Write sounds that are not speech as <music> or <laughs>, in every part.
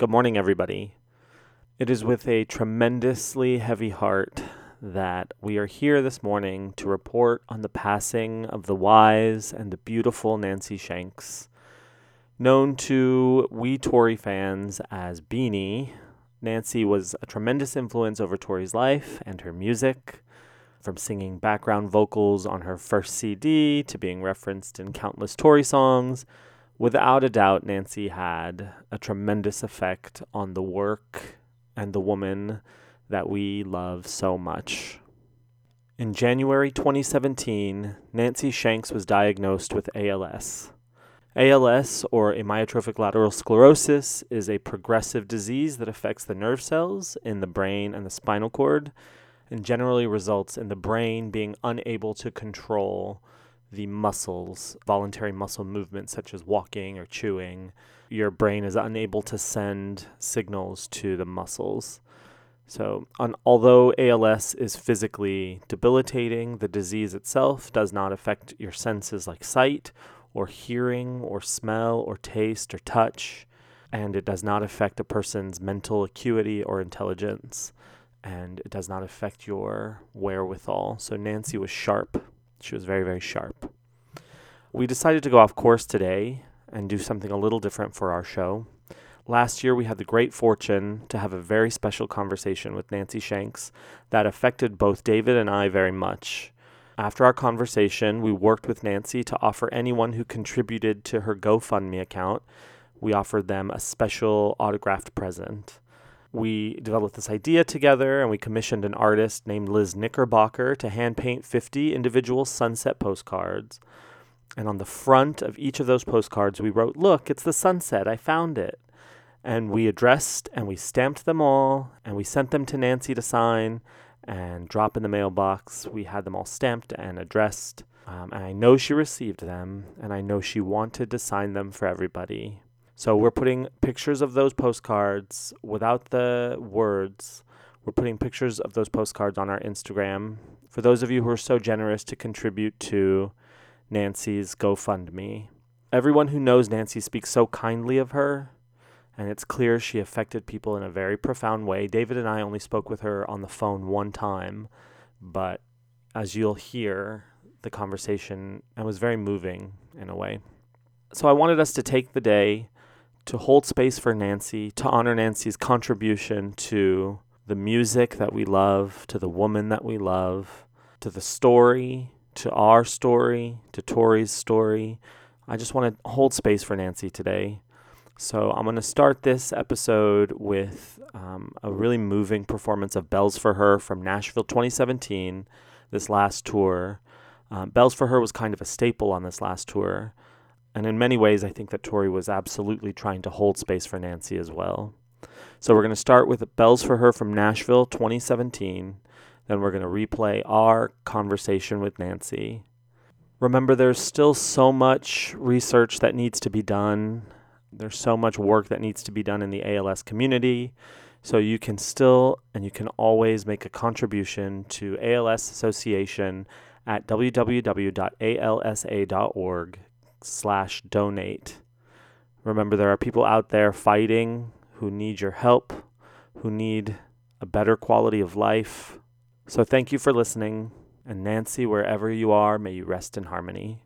Good morning, everybody. It is with a tremendously heavy heart that we are here this morning to report on the passing of the wise and the beautiful Nancy Shanks. Known to we Tori fans as Beanie, Nancy was a tremendous influence over Tori's life and her music, from singing background vocals on her first CD to being referenced in countless Tori songs without a doubt, Nancy had a tremendous effect on the work and the woman that we love so much. In January 2017, Nancy Shanks was diagnosed with ALS. ALS, or amyotrophic lateral sclerosis, is a progressive disease that affects the nerve cells in the brain and the spinal cord and generally results in the brain being unable to control the muscles, voluntary muscle movements such as walking or chewing, your brain is unable to send signals to the muscles. So, on, although ALS is physically debilitating, the disease itself does not affect your senses like sight or hearing or smell or taste or touch, and it does not affect a person's mental acuity or intelligence, and it does not affect your wherewithal. So, Nancy was sharp she was very, very sharp. We decided to go off course today and do something a little different for our show. Last year, we had the great fortune to have a very special conversation with Nancy Shanks that affected both David and I very much. After our conversation, we worked with Nancy to offer anyone who contributed to her GoFundMe account, we offered them a special autographed present we developed this idea together and we commissioned an artist named Liz Knickerbocker to hand paint 50 individual sunset postcards. And on the front of each of those postcards, we wrote, Look, it's the sunset. I found it. And we addressed and we stamped them all and we sent them to Nancy to sign and drop in the mailbox. We had them all stamped and addressed. Um, and I know she received them and I know she wanted to sign them for everybody. So we're putting pictures of those postcards without the words. We're putting pictures of those postcards on our Instagram. For those of you who are so generous to contribute to Nancy's GoFundMe, everyone who knows Nancy speaks so kindly of her, and it's clear she affected people in a very profound way. David and I only spoke with her on the phone one time, but as you'll hear, the conversation was very moving in a way. So I wanted us to take the day to hold space for Nancy, to honor Nancy's contribution to the music that we love, to the woman that we love, to the story, to our story, to Tori's story. I just want to hold space for Nancy today. So I'm going to start this episode with um, a really moving performance of Bells for Her from Nashville 2017, this last tour. Um, Bells for Her was kind of a staple on this last tour. And in many ways, I think that Tori was absolutely trying to hold space for Nancy as well. So we're going to start with Bells for Her from Nashville 2017. Then we're going to replay our conversation with Nancy. Remember, there's still so much research that needs to be done. There's so much work that needs to be done in the ALS community. So you can still and you can always make a contribution to ALS Association at www.alsa.org slash donate. Remember, there are people out there fighting who need your help, who need a better quality of life. So thank you for listening. And Nancy, wherever you are, may you rest in harmony.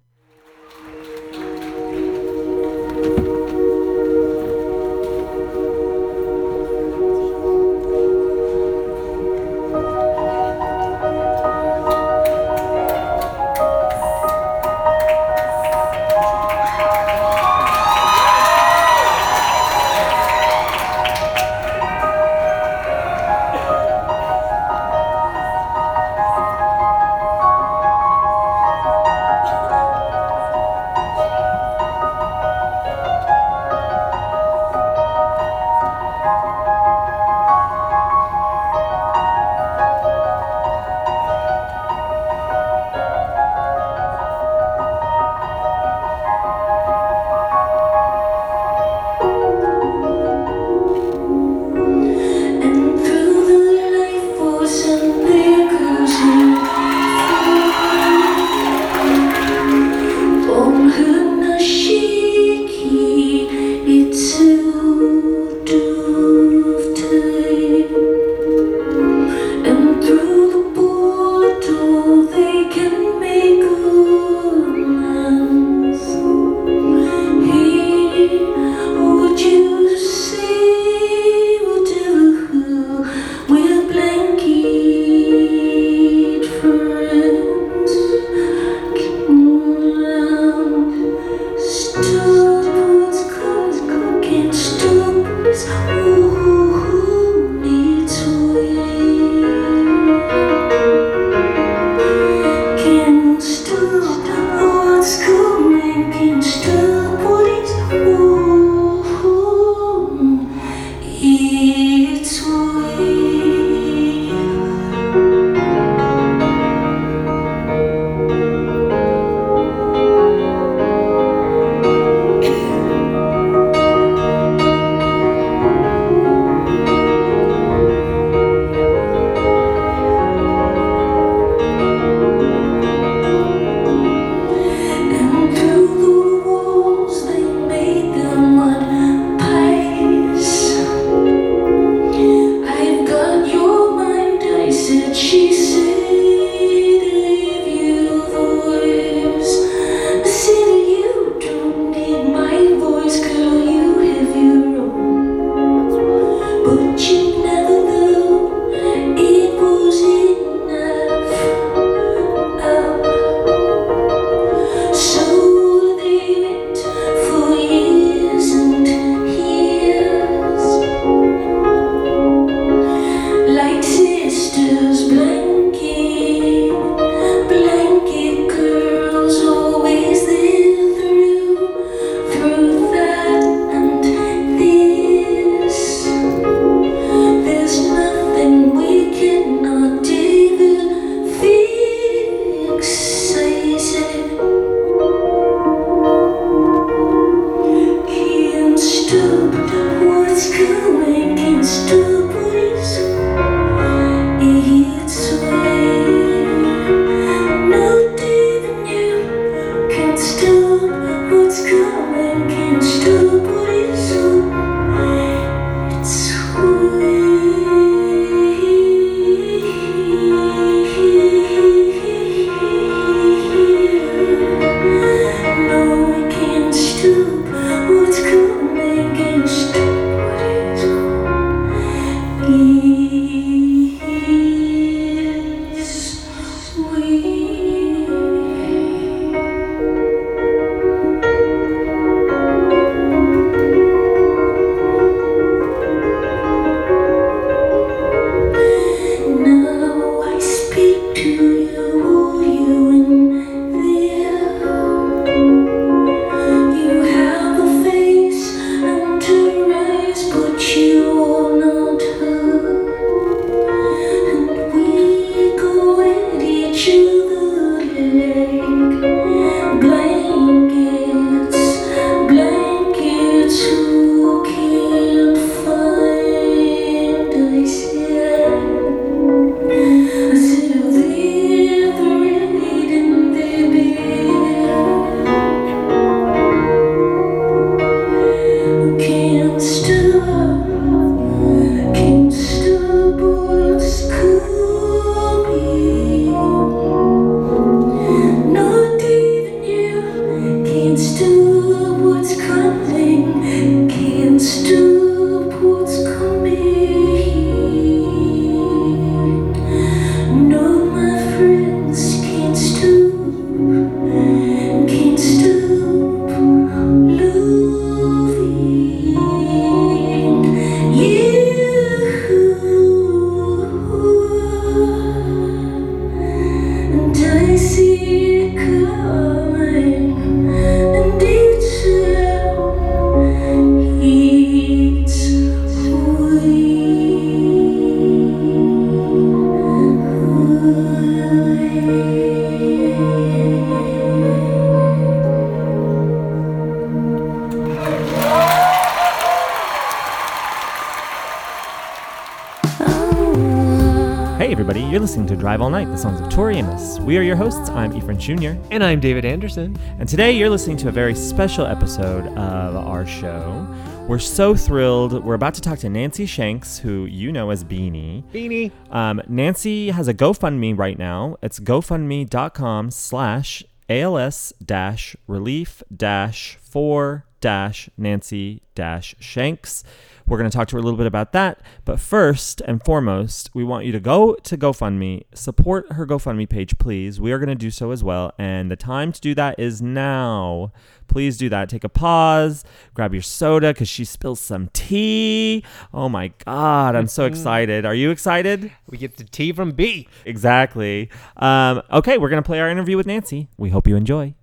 Listening to Drive All Night, the songs of Tori Amos. We are your hosts. I'm Ephraim Jr. And I'm David Anderson. And today you're listening to a very special episode of our show. We're so thrilled. We're about to talk to Nancy Shanks, who you know as Beanie. Beanie. Um, Nancy has a GoFundMe right now. It's gofundme.com slash ALS dash relief dash for dash Nancy dash Shanks. We're going to talk to her a little bit about that. But first and foremost, we want you to go to GoFundMe, support her GoFundMe page, please. We are going to do so as well. And the time to do that is now. Please do that. Take a pause, grab your soda because she spills some tea. Oh my God, I'm so excited. Are you excited? We get the tea from B. Exactly. Um, okay, we're going to play our interview with Nancy. We hope you enjoy.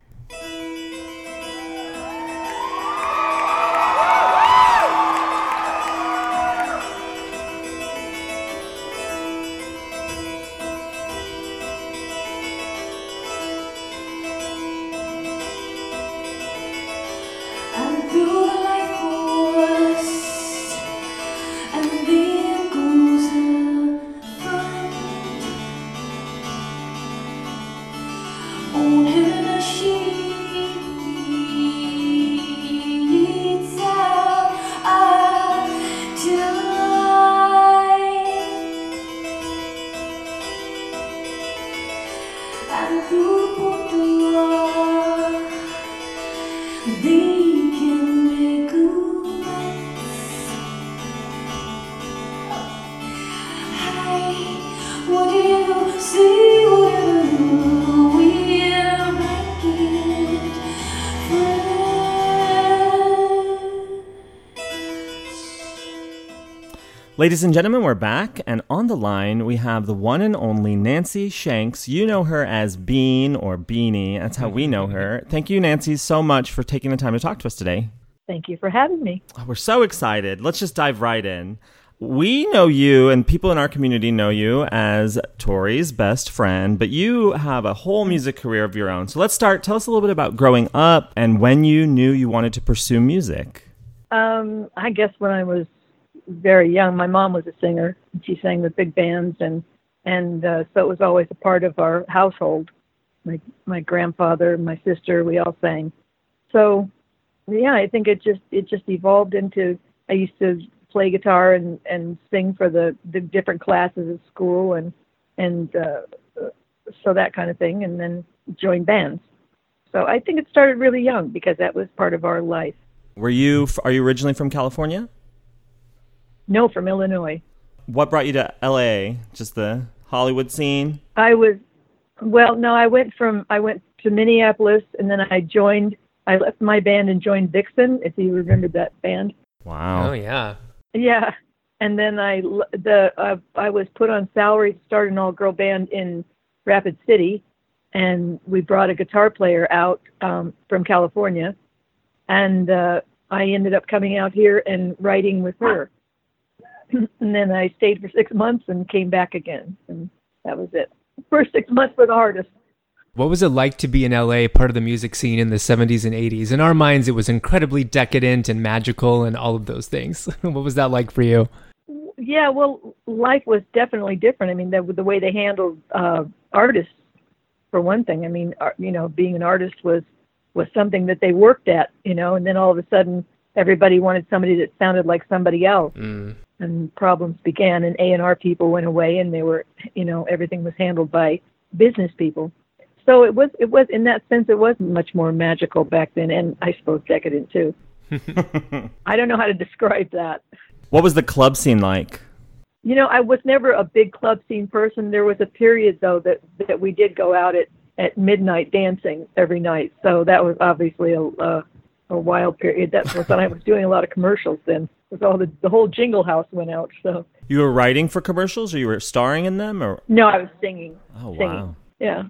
Ladies and gentlemen, we're back, and on the line we have the one and only Nancy Shanks. You know her as Bean or Beanie. That's how we know her. Thank you, Nancy, so much for taking the time to talk to us today. Thank you for having me. Oh, We're so excited. Let's just dive right in. We know you, and people in our community know you as Tori's best friend, but you have a whole music career of your own. So let's start. Tell us a little bit about growing up and when you knew you wanted to pursue music. Um, I guess when I was very young, my mom was a singer. She sang with big bands, and and uh, so it was always a part of our household. My my grandfather, my sister, we all sang. So yeah, I think it just it just evolved into. I used to play guitar and and sing for the the different classes at school, and and uh, so that kind of thing, and then join bands. So I think it started really young because that was part of our life. Were you are you originally from California? No, from Illinois. What brought you to LA? Just the Hollywood scene? I was well, no, I went from I went to Minneapolis and then I joined I left my band and joined Vixen, if you remember that band. Wow. Oh yeah. Yeah. And then I the uh, I was put on salary to start an all girl band in Rapid City and we brought a guitar player out um from California and uh I ended up coming out here and writing with her. <laughs> and then I stayed for 6 months and came back again and that was it. First 6 months with the hardest. What was it like to be in LA, part of the music scene in the 70s and 80s? In our minds, it was incredibly decadent and magical and all of those things. <laughs> what was that like for you? Yeah, well, life was definitely different. I mean, the, the way they handled uh, artists, for one thing. I mean, ar- you know, being an artist was was something that they worked at, you know, and then all of a sudden, everybody wanted somebody that sounded like somebody else, Mm. And problems began. And A and R people went away, and they were, you know, everything was handled by business people. So it was, it was in that sense, it was much more magical back then, and I suppose decadent too. <laughs> I don't know how to describe that. What was the club scene like? You know, I was never a big club scene person. There was a period though that that we did go out at at midnight dancing every night. So that was obviously a a, a wild period. That was when I was doing a lot of commercials. Then with all the the whole Jingle House went out. So You were writing for commercials or you were starring in them or no, I was singing. Oh singing. wow. Yeah,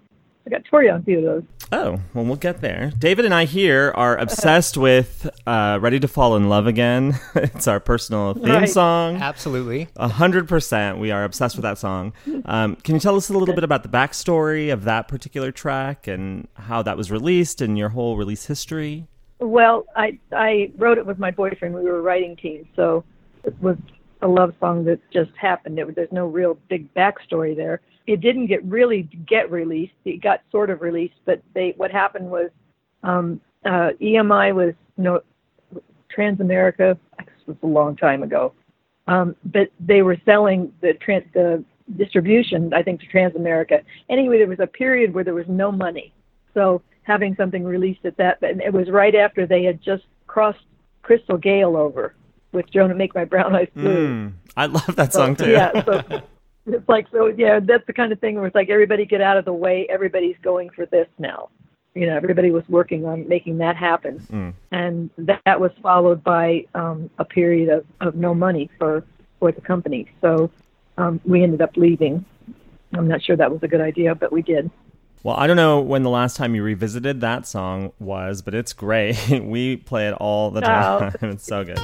I got Tori on a few of those. Oh, well, we'll get there. David and I here are obsessed with uh, Ready to Fall in Love Again. <laughs> it's our personal theme Right. song. Absolutely. A hundred percent, we are obsessed with that song. Um, can you tell us a little bit about the backstory of that particular track and how that was released and your whole release history? Well, I I wrote it with my boyfriend. We were writing team, so it was a love song that just happened. It, there's no real big backstory there. It didn't get really get released. It got sort of released, but they what happened was um, uh, EMI was you no Transamerica. This was a long time ago, um, but they were selling the tran- the distribution. I think to Transamerica. Anyway, there was a period where there was no money, so having something released at that, and it was right after they had just crossed Crystal Gayle over with Don't It Make My Brown Eyes Blue. Mm, I love that song too. Yeah, so <laughs> it's like so yeah, that's the kind of thing where it's like everybody get out of the way, everybody's going for this now. You know, everybody was working on making that happen. Mm. And that was followed by um a period of, of no money for for the company. So um we ended up leaving. I'm not sure that was a good idea, but we did. Well, I don't know when the last time you revisited that song was, but it's great. <laughs> we play it all the time. Oh. <laughs> it's so good.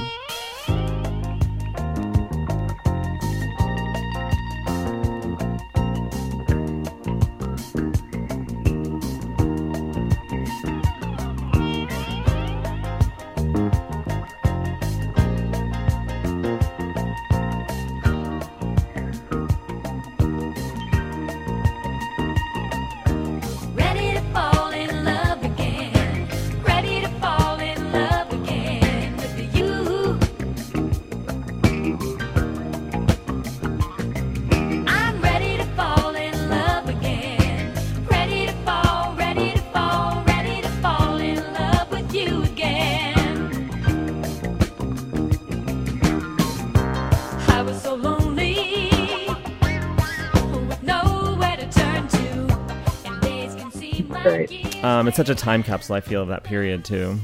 Great. Um, it's such a time capsule. I feel of that period too.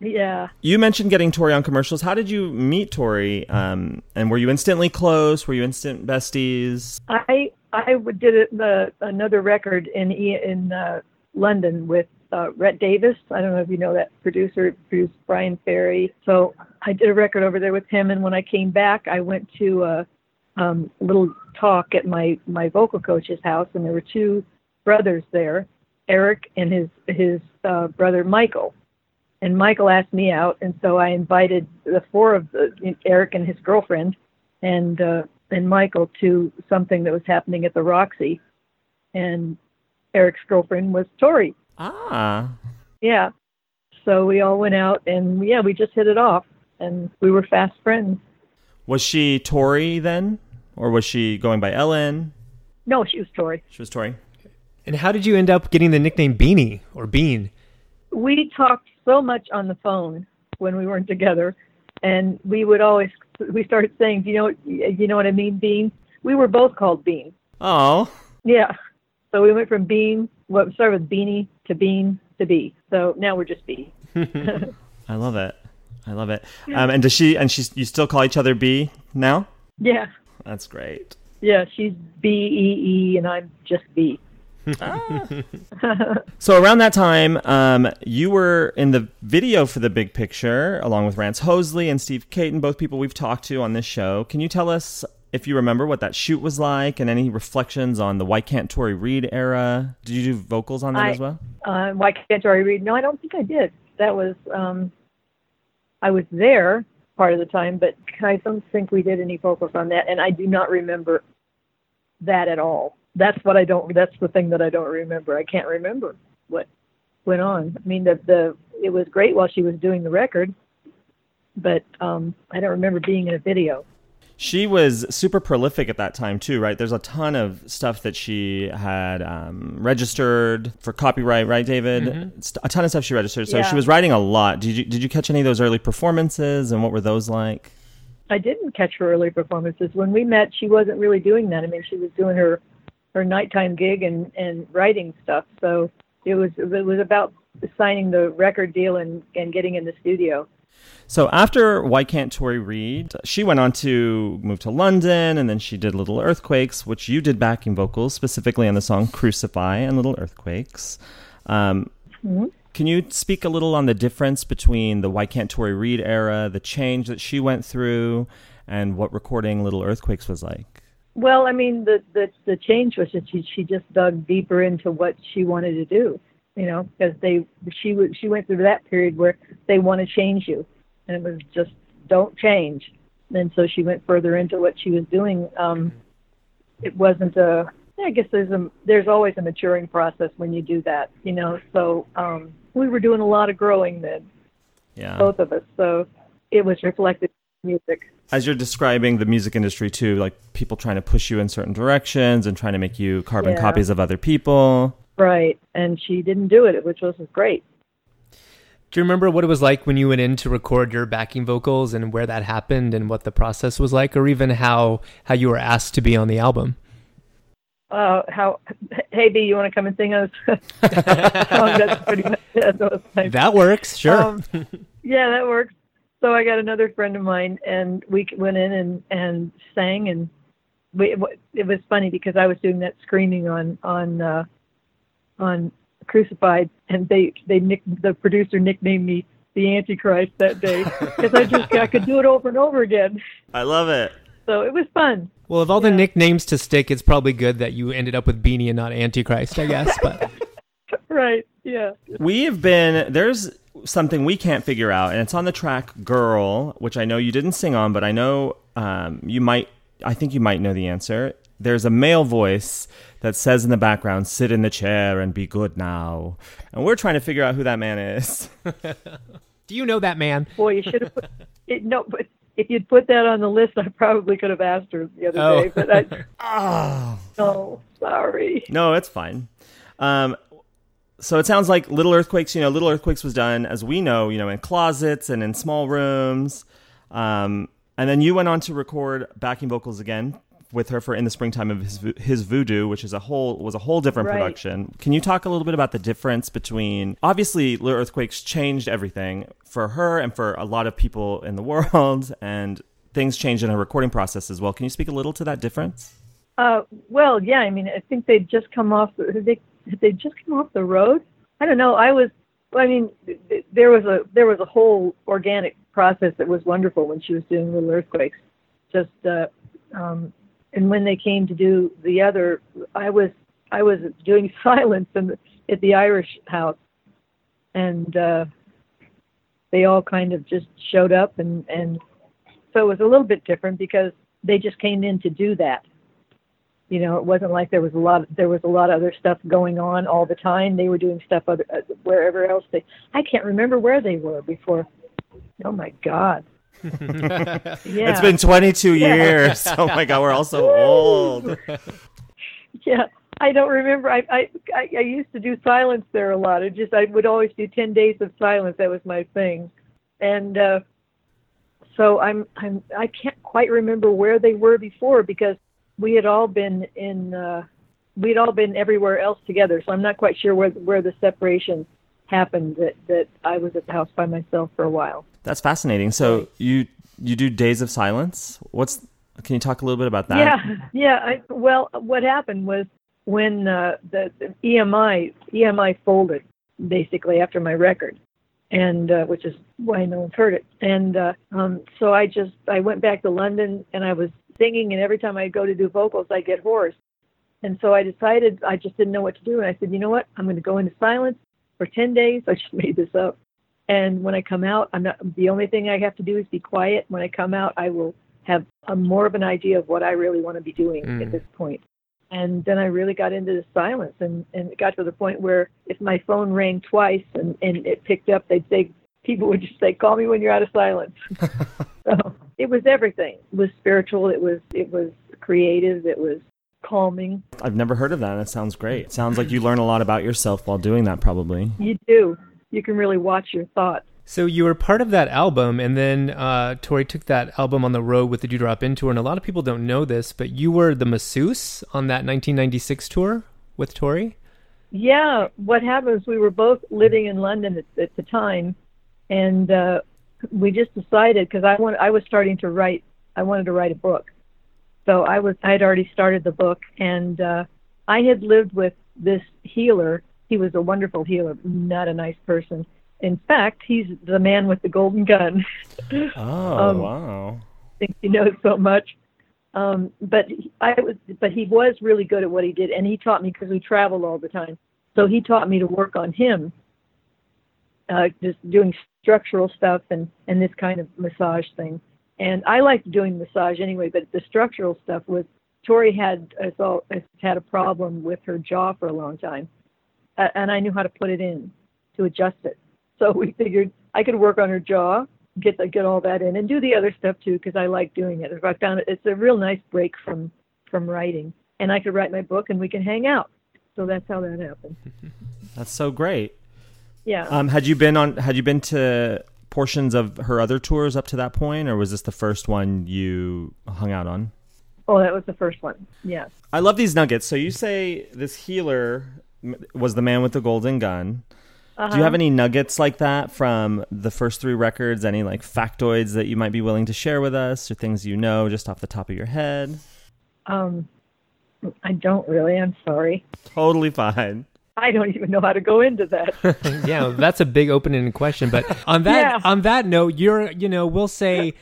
Yeah. You mentioned getting Tori on commercials. How did you meet Tori? Um, and were you instantly close? Were you instant besties? I I did it, the another record in in uh, London with uh, Rhett Davies. I don't know if you know that producer, produced Bryan Ferry. So I did a record over there with him, and when I came back, I went to a um, little talk at my my vocal coach's house, and there were two brothers there, Eric and his his uh, brother Michael. And Michael asked me out, and so I invited the four of the Eric and his girlfriend, and uh, and Michael to something that was happening at the Roxy, and Eric's girlfriend was Tori. Ah, Yeah, so we all went out, and yeah, we just hit it off, and we were fast friends. was she Tori then, or was she going by Ellen? No, she was Tori. She was Tori. And how did you end up getting the nickname Beanie or Bean? We talked so much on the phone when we weren't together, and we would always we started saying, "Do you know what, you know what I mean, Bean?" We were both called Bean. Oh, Yeah, so we went from Bean, what started with Beanie to Bean to B. So now we're just B. <laughs> I love it. I love it. Um, and does she and she's you still call each other B now? Yeah, That's great. yeah, she's B E E, and I'm just B. <laughs> So around that time, um, you were in the video for the big picture, along with Rance Hosley and Steve Caton, both people we've talked to on this show. Can you tell us if you remember what that shoot was like, and any reflections on the Y Kant Tori Read era? Did you do vocals on that I- as well? Uh, why can't I read? No, I don't think I did. That was um, I was there part of the time, but I don't think we did any vocals on that, and I do not remember that at all. That's what I don't. That's the thing that I don't remember. I can't remember what went on. I mean, the the it was great while she was doing the record, but um, I don't remember being in a video. She was super prolific at that time too, right? There's a ton of stuff that she had um, registered for copyright, right, David? St- A ton of stuff she registered. So Yeah. she was writing a lot. Did you did you catch any of those early performances, and what were those like? I didn't catch her early performances. When we met, she wasn't really doing that. I mean, she was doing her her nighttime gig and and writing stuff. So it was it was about signing the record deal and and getting in the studio. So after Y Kant Tori Read, she went on to move to London, and then she did Little Earthquakes, which you did backing vocals specifically on the song Crucify and Little Earthquakes. Um, Can you speak a little on the difference between the Y Kant Tori Read era, the change that she went through, and what recording Little Earthquakes was like? Well, I mean, the the the change was that she she just dug deeper into what she wanted to do. You know, because they she w- she went through that period where they want to change you, and it was just don't change. And so she went further into what she was doing. Um, it wasn't a. I guess there's a there's always a maturing process when you do that. You know, so um, we were doing a lot of growing then, Yeah. both of us. So it was reflected in music. As you're describing the music industry too, like people trying to push you in certain directions and trying to make you carbon Yeah. copies of other people. Right, and she didn't do it, which was great. Do you remember what it was like when you went in to record your backing vocals and where that happened and what the process was like, or even how how you were asked to be on the album? Uh, how? Hey, B, you want to come and sing us? song? <laughs> That's pretty. <laughs> Much, that. That works, sure. Um, yeah, that works. So I got another friend of mine, and we went in and and sang, and we it was funny because I was doing that screaming on on uh, on Crucified, and they they nick the producer nicknamed me the Antichrist that day <laughs> because I just I could do it over and over again. I love it. So it was fun. well, of all the nicknames to stick, it's probably good that you ended up with Beanie and not Antichrist, I guess. But <laughs> Right. Yeah. We have been there's something we can't figure out, and it's on the track "Girl," which I know you didn't sing on, but I know um, you might. I think you might know the answer. There's a male voice that says in the background, "Sit in the chair and be good now," and we're trying to figure out who that man is. <laughs> do you know that man? Boy, you should have put <laughs> it. No, but if you'd put that on the list, I probably could have asked her the other Oh. day. But I. <laughs> oh. No, sorry. no, it's fine. Um, so it sounds like Little Earthquakes. You know, Little Earthquakes was done, as we know, you know, in closets and in small rooms. Um, and then you went on to record backing vocals again with her for in the springtime of his his voodoo, which is a whole was a whole different Right. production. Can you talk a little bit about the difference between obviously Little Earthquakes changed everything for her and for a lot of people in the <laughs> world, and things changed in her recording process as well. Can you speak a little to that difference? Uh, well, yeah. I mean, I think they'd just come off. They had they just come off the road? I don't know. I was. I mean, th- th- there was a there was a whole organic process that was wonderful when she was doing Little Earthquakes. Just uh, um, and when they came to do the other, I was I was doing <laughs> silence in the, at the Irish House, and uh, they all kind of just showed up, and and so it was a little bit different because they just came in to do that you know it wasn't like there was a lot there was a lot of other stuff going on all the time. They were doing stuff other uh, wherever else they i can't remember where they were before. Oh my god. <laughs> Yeah. It's been 22 Yeah. years. <laughs> Oh my god, we're all so old. <laughs> yeah i don't remember. I, I i i used to do silence there a lot. It just i would always do 10 days of silence. That was my thing. And uh so i'm i'm i can't quite remember where they were before because we had all been in uh we'd all been everywhere else together so i'm not quite sure where where the separation happened that that i was at the house by myself for a while That's fascinating. So you you do days of silence. What's can you talk a little bit about that? Yeah, yeah. I, well, what happened was when uh, the, the EMI EMI folded basically after my record, and uh, which is why no one's heard it. And uh, um, so I just I went back to London and I was singing, and every time I go to do vocals, I get hoarse. And so I decided I just didn't know what to do, and I said, you know what, I'm going to go into silence for ten days. <laughs> I just made this up. And when I come out, I'm not. The only thing I have to do is be quiet. When I come out, I will have a more of an idea of what I really want to be doing Mm. at this point. And then I really got into the silence, and and it got to the point where if my phone rang twice and and it picked up, they'd say people would just say, "Call me when you're out of silence." <laughs> so it was everything. It was spiritual. It was it was creative. It was calming. I've never heard of that. That sounds great. It sounds like you learn a lot about yourself while doing that probably. You do. You can really watch your thoughts. So you were part of that album, and then uh, Tori took that album on the road with the Dew Drop Inn tour. And a lot of people don't know this, but you were the masseuse on that 1996 tour with Tori. Yeah, what happened was we were both living in London at, at the time, and uh, we just decided because I want I was starting to write I wanted to write a book, so I was I had already started the book, and uh, I had lived with this healer. He was a wonderful healer, not a nice person. In fact, he's the man with the golden gun. <laughs> Oh, Um, wow. Think he knows so much. Um, but he- I was, but he was really good at what he did, and he taught me because we traveled all the time. So he taught me to work on him, uh, just doing structural stuff and and this kind of massage thing. And I liked doing massage anyway, but the structural stuff was. Tori had all has had a problem with her jaw for a long time, uh, and I knew how to put it in to adjust it. So we figured I could work on her jaw, get the, get all that in, and do the other stuff too because I like doing it. I found it, it's a real nice break from from writing, and I could write my book and we can hang out. So that's how that happened. <laughs> That's so great. Yeah. Um, had you been on? Had you been to portions of her other tours up to that point, or was this the first one you hung out on? oh, that was the first one. Yes. I love these nuggets. So you say this healer was the man with the golden gun. Uh-huh. Do you have any nuggets like that from the first three records? Any like factoids that you might be willing to share with us, or things you know just off the top of your head? Um, I don't really. I'm sorry. Totally fine. I don't even know how to go into that. <laughs> yeah, that's a big open-ended question. But on that Yeah. on that note, you're you know we'll say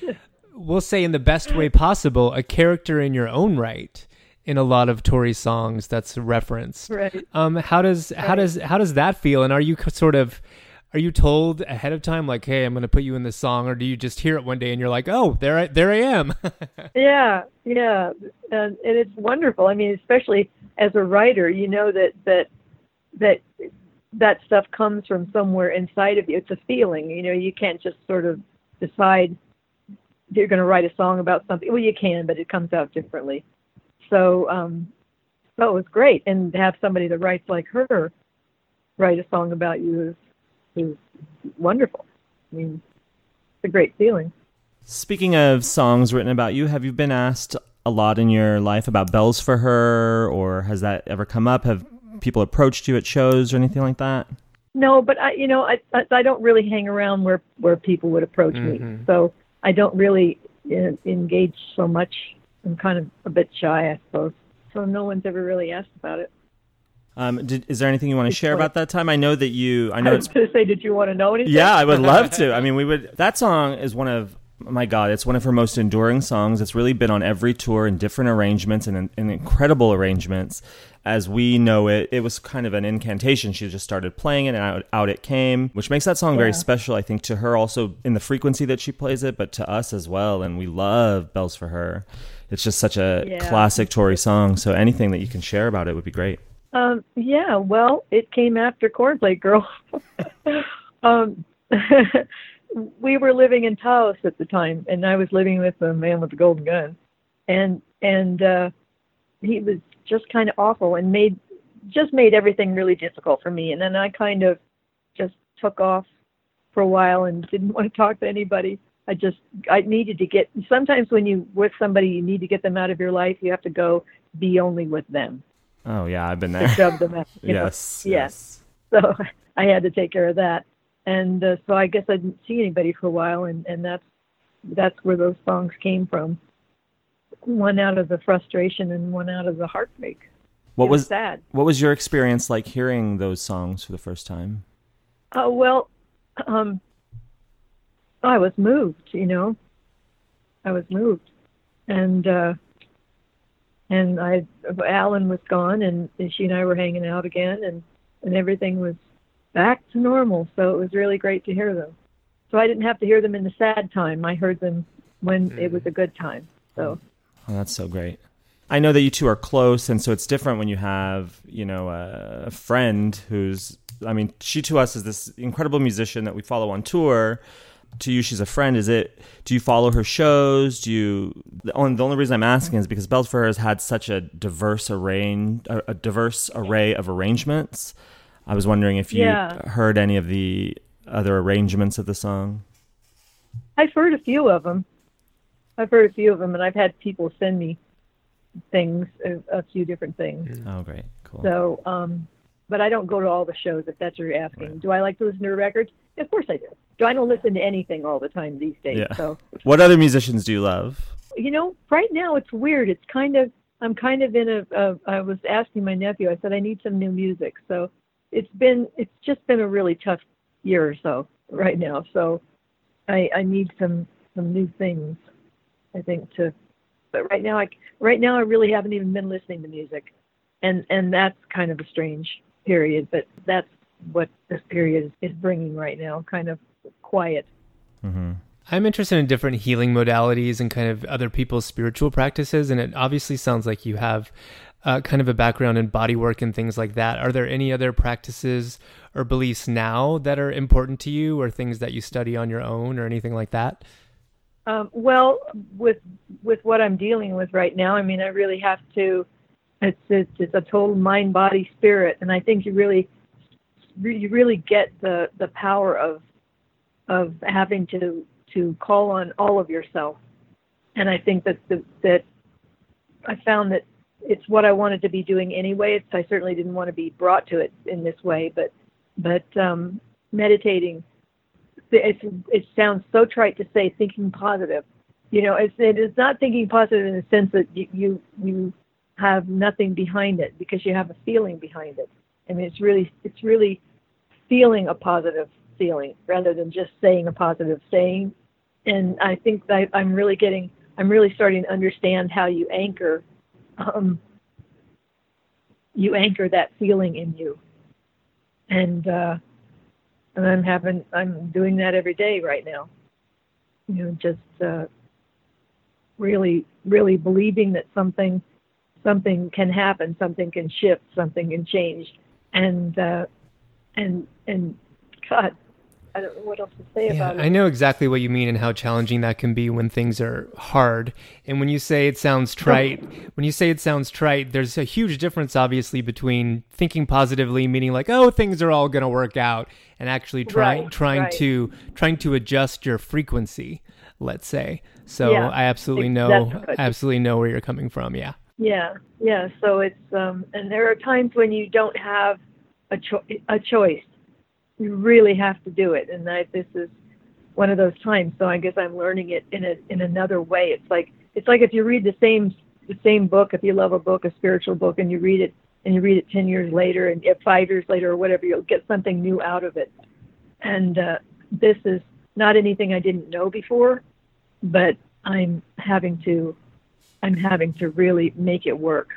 we'll say in the best way possible a character in your own right in a lot of Tori songs that's referenced. right. Um, how does how Right. does how does that feel? And are you sort of are you told ahead of time like, hey, I'm going to put you in this song, or do you just hear it one day and you're like, oh, there I there I am? <laughs> Yeah, yeah, and, and it's wonderful. I mean, especially as a writer, you know that that that that stuff comes from somewhere inside of you. It's a feeling. You know, you can't just sort of decide you're going to write a song about something. Well, you can, but it comes out differently. So, um, so it was great, and to have somebody that writes like her write a song about you is is wonderful. I mean, it's a great feeling. Speaking of songs written about you, have you been asked a lot in your life about bells for her, or has that ever come up? Have people approached you at shows or anything like that? No, but I, you know, I, I I don't really hang around where where people would approach me, Mhm. so I don't really uh, engage so much. I'm kind of a bit shy, I suppose. So no one's ever really asked about it. Um, did, is there anything you want to share about that time? I know that you. I I know was it's going to say, did you want to know anything? Yeah, I would love <laughs> to. I mean, we would. That song is one of my God. It's one of her most enduring songs. It's really been on every tour in different arrangements and in, in incredible arrangements. As we know it, it was kind of an incantation. She just started playing it, and out, out it came, which makes that song very special. I think to her also in the frequency that she plays it, but to us as well. And we love bells for her. It's just such a Yeah. classic Tori song. So anything that you can share about it would be great. Um, yeah, well, it came after Cornflake Girl. <laughs> um, <laughs> we were living in Taos at the time, and I was living with a man with a golden gun, and and uh, he was just kind of awful and made just made everything really difficult for me. And then I kind of just took off for a while and didn't <laughs> want to talk to anybody. I just I needed to get. Sometimes when you with somebody, you need to get them out of your life. You have to go be only with them Oh yeah, I've been there. shove them out. you know? yes. Yes. So <laughs> I had to take care of that, and uh, so I guess I didn't see anybody for a while, and and that's that's where those songs came from. One out of the frustration, and one out of the heartbreak. What It was that? What was your experience like hearing those songs for the first time? Oh well, um, I was moved. You know, I was moved, and uh, and I Alan was gone, and she and I were hanging out again, and and everything was back to normal. So it was really great to hear them. So I didn't have to hear them in the sad time. I heard them when it was a good time. So Oh, that's so great. I know that you two are close, and so it's different when you have, you know, a, friend who's. I mean, she to us is this incredible musician that we follow on tour. To you, she's a friend. Is it? Do you follow her shows? Do you? The only, the only reason I'm asking is because Bells for Her has had such a diverse array, a, a diverse array of arrangements. I was wondering if you Yeah. heard any of the other arrangements of the song. I've heard a few of them. I've heard a few of them, and I've had people send me things, a, a few different things. Oh, great, cool. So, um, but I don't go to all the shows if that's what you're asking. Do I like to listen to records? Of course I do. Do I don't listen to anything all the time these days? Yeah. So, <laughs> What other musicians do you love? you know, right now it's weird. It's kind of I'm kind of in a. a I was asking my nephew. I said I need some new music. So it's been it's just been a really tough year or so right now. So I I need some some new things. I think to. But right now I right now I really haven't even been listening to music, and and that's kind of a strange period. But that's what this period is, is bringing right now. Kind of quiet. hmm I'm interested in different healing modalities and kind of other people's spiritual practices, and it obviously sounds like you have uh, kind of a background in body work and things like that. Are there any other practices or beliefs now that are important to you, or things that you study on your own, or anything like that? Um, well, with with what I'm dealing with right now, I mean, I really have to. It's it's, it's a total mind, body, spirit, and I think you really you really get the the power of of having to to call on all of yourself. And I think that the, that I found that it's what I wanted to be doing anyway. It's, I certainly didn't want to be brought to it in this way, but but um, meditating it's, it sounds so trite to say thinking positive. You know, it's, it is not thinking positive in the sense that you, you you have nothing behind it because you have a feeling behind it. I mean, it's really it's really feeling a positive feeling rather than just saying a positive saying. And I think that I'm really getting I'm really starting to understand how you anchor um, you anchor that feeling in you. And uh, and I'm having I'm doing that every day right now. You know, just uh, really really believing that something something can happen, something can shift, something can change, and uh, and and God, I don't know what else to say Yeah, about it. I know exactly what you mean and how challenging that can be when things are hard. And when you say it sounds trite, when you say it sounds trite, there's a huge difference, obviously, between thinking positively, meaning like, oh, things are all going to work out, and actually trying Right, trying right. to trying to adjust your frequency. let's say. So Yeah, I absolutely know, good. absolutely know where you're coming from. Yeah. Yeah, yeah. So it's um, and there are times when you don't have a cho- a choice. You really have to do it, and I, this is one of those times. So I guess I'm learning it in a in another way. It's like it's like if you read the same the same book. If you love a book, a spiritual book, and you read it and you read it ten years later, and five years later or whatever, you'll get something new out of it. And uh, this is not anything I didn't know before, but I'm having to I'm having to really make it work.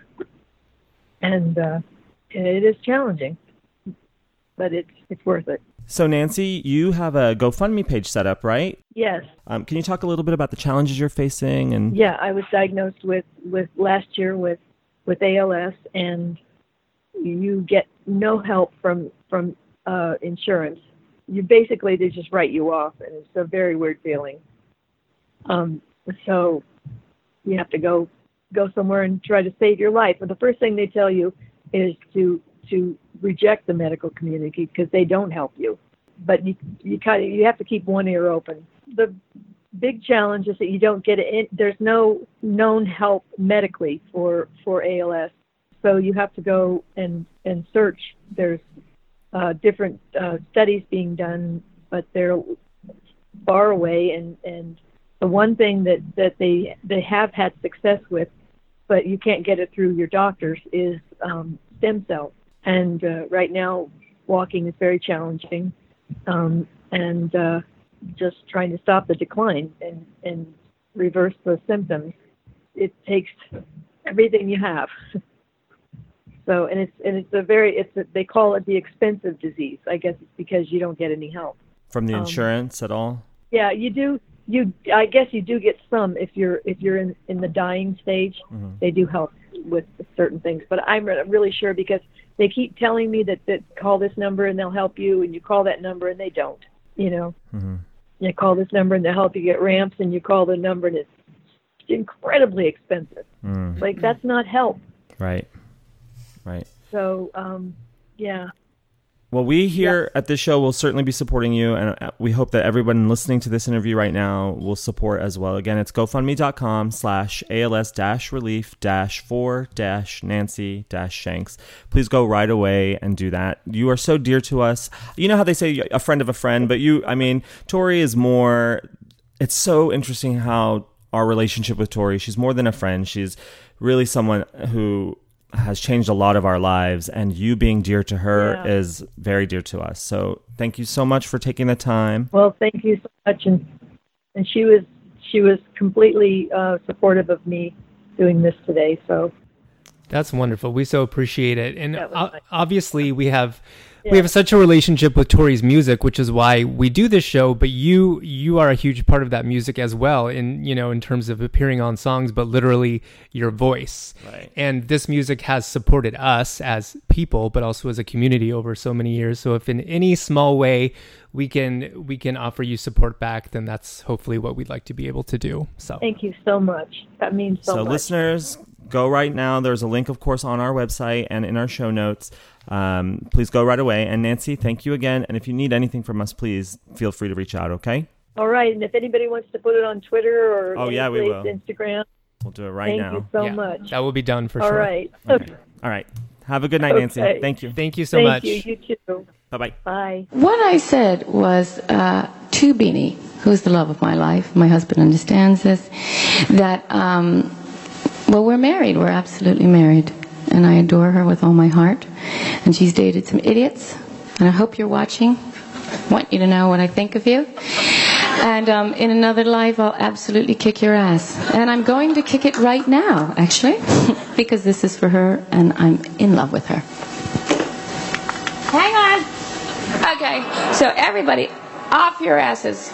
And uh, it is challenging, but it's it's worth it. So, Nancy, you have a GoFundMe page set up, right? Yes, Um, can you talk a little bit about the challenges you're facing? And yeah. I was diagnosed with with last year with with ALS, and you get no help from from uh, insurance. You basically they just write you off, and it's a very weird feeling. Um, so you have to go go somewhere and try to save your life. But the first thing they tell you is to to reject the medical community because they don't help you. But you you kind of you have to keep one ear open. The big challenge is that you don't get it. There's no known help medically for for ALS, so you have to go and and search. There's uh, different uh, studies being done, but they're far away. And and the one thing that that they they have had success with, but you can't get it through your doctors, is um, stem cells. And uh, right now, walking is very challenging, um, and uh, just trying to stop the decline and and reverse the symptoms. It takes everything you have. <laughs> So and it's and it's a very it's a, they call it the expensive disease. I guess it's because you don't get any help. from the um, insurance at all? Yeah, you do. You I guess you do get some if you're if you're in in the dying stage. They do help with certain things, but I'm re- really sure because they keep telling me that that call this number and they'll help you, and you call that number and they don't. You know, Mm-hmm. you call this number and they'll help you get ramps, and you call the number and it's incredibly expensive. Mm, Like that's not help. right. Right. So um, yeah, Well, we here at this show will certainly be supporting you, and uh, we hope that everyone listening to this interview right now will support as well. Again, it's gofundme.com slash ALS dash relief dash four dash Nancy dash Shanks. Please go right away and do that. You are so dear to us. You know how they say a friend of a friend, but you, I mean, Tori is more, it's so interesting how our relationship with Tori, she's more than a friend. She's really someone who has changed a lot of our lives and you being dear to her Yeah. is very dear to us. So thank you so much for taking the time. Well, thank you so much, and and she was she was completely uh, supportive of me doing this today. So That's wonderful. We so appreciate it. And That was o- nice. obviously we have Yeah. we have such a relationship with Tori's music, which is why we do this show, but you you are a huge part of that music as well in you know in terms of appearing on songs, but literally your voice. Right. And this music has supported us as people, but also as a community over so many years. So if in any small way we can we can offer you support back, then that's hopefully what we'd like to be able to do. So thank you so much. That means so, So, much. listeners, go right now. There's a link, of course, on our website and in our show notes. Um, please go right away. And Nancy, thank you again. And if you need anything from us, please feel free to reach out, okay? All right, and if anybody wants to put it on Twitter or Oh, yeah, we will. Instagram, We'll do it right thank now. Thank you so yeah, much. that will be done for All sure. right. Okay. All right. Have a good night, Nancy. Thank you. Thank you so Thank much. you. You too. Bye bye. Bye. What I said was uh, to Beanie, who's the love of my life, my husband understands this, that, um, well, we're married. We're absolutely married. And I adore her with all my heart. And she's dated some idiots. And I hope you're watching. want you to know what I think of you. And um, in another life, I'll absolutely kick your ass. And I'm going to kick it right now, actually, <laughs> because this is for her and I'm in love with her. Hang on. Okay, so everybody, off your asses.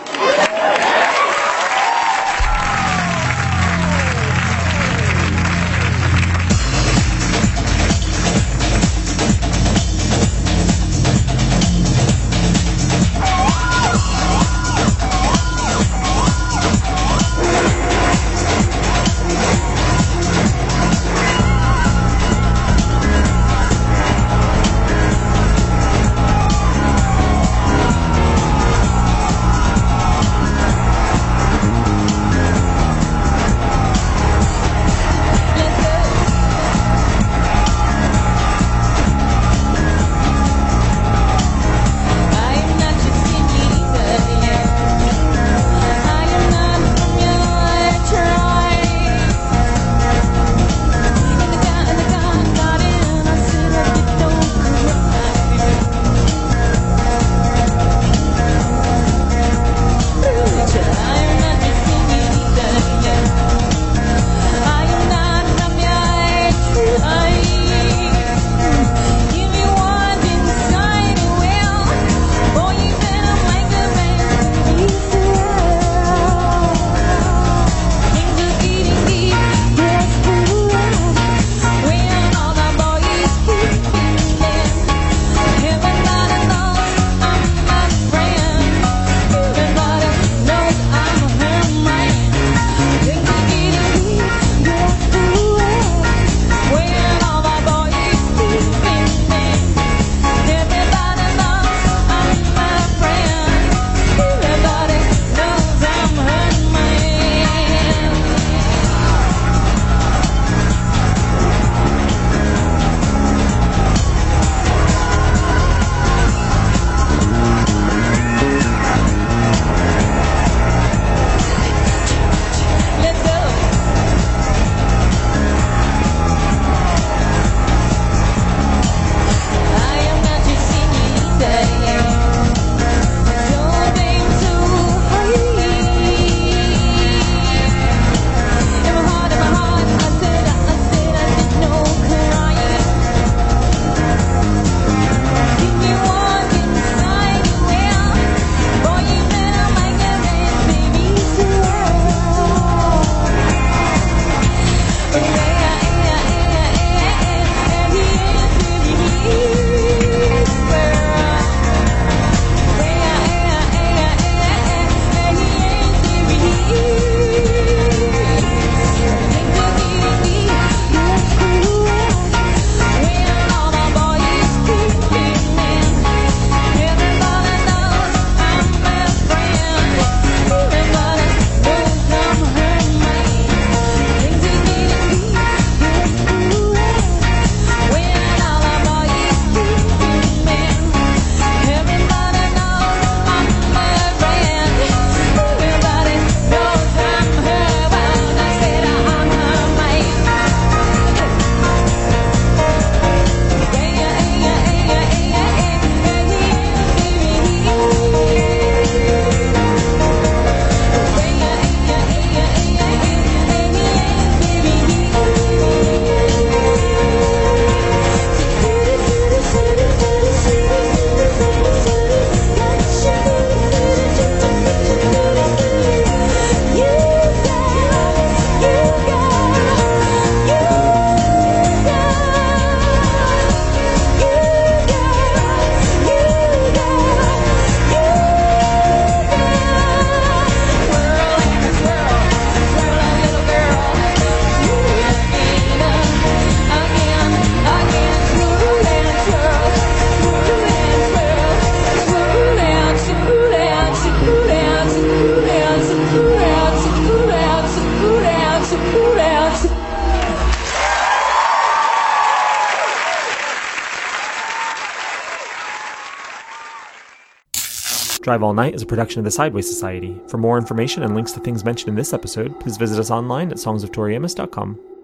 All Night is a production of the Sideways Society. For more information and links to things mentioned in this episode, please visit us online at songsoftoriamos.com.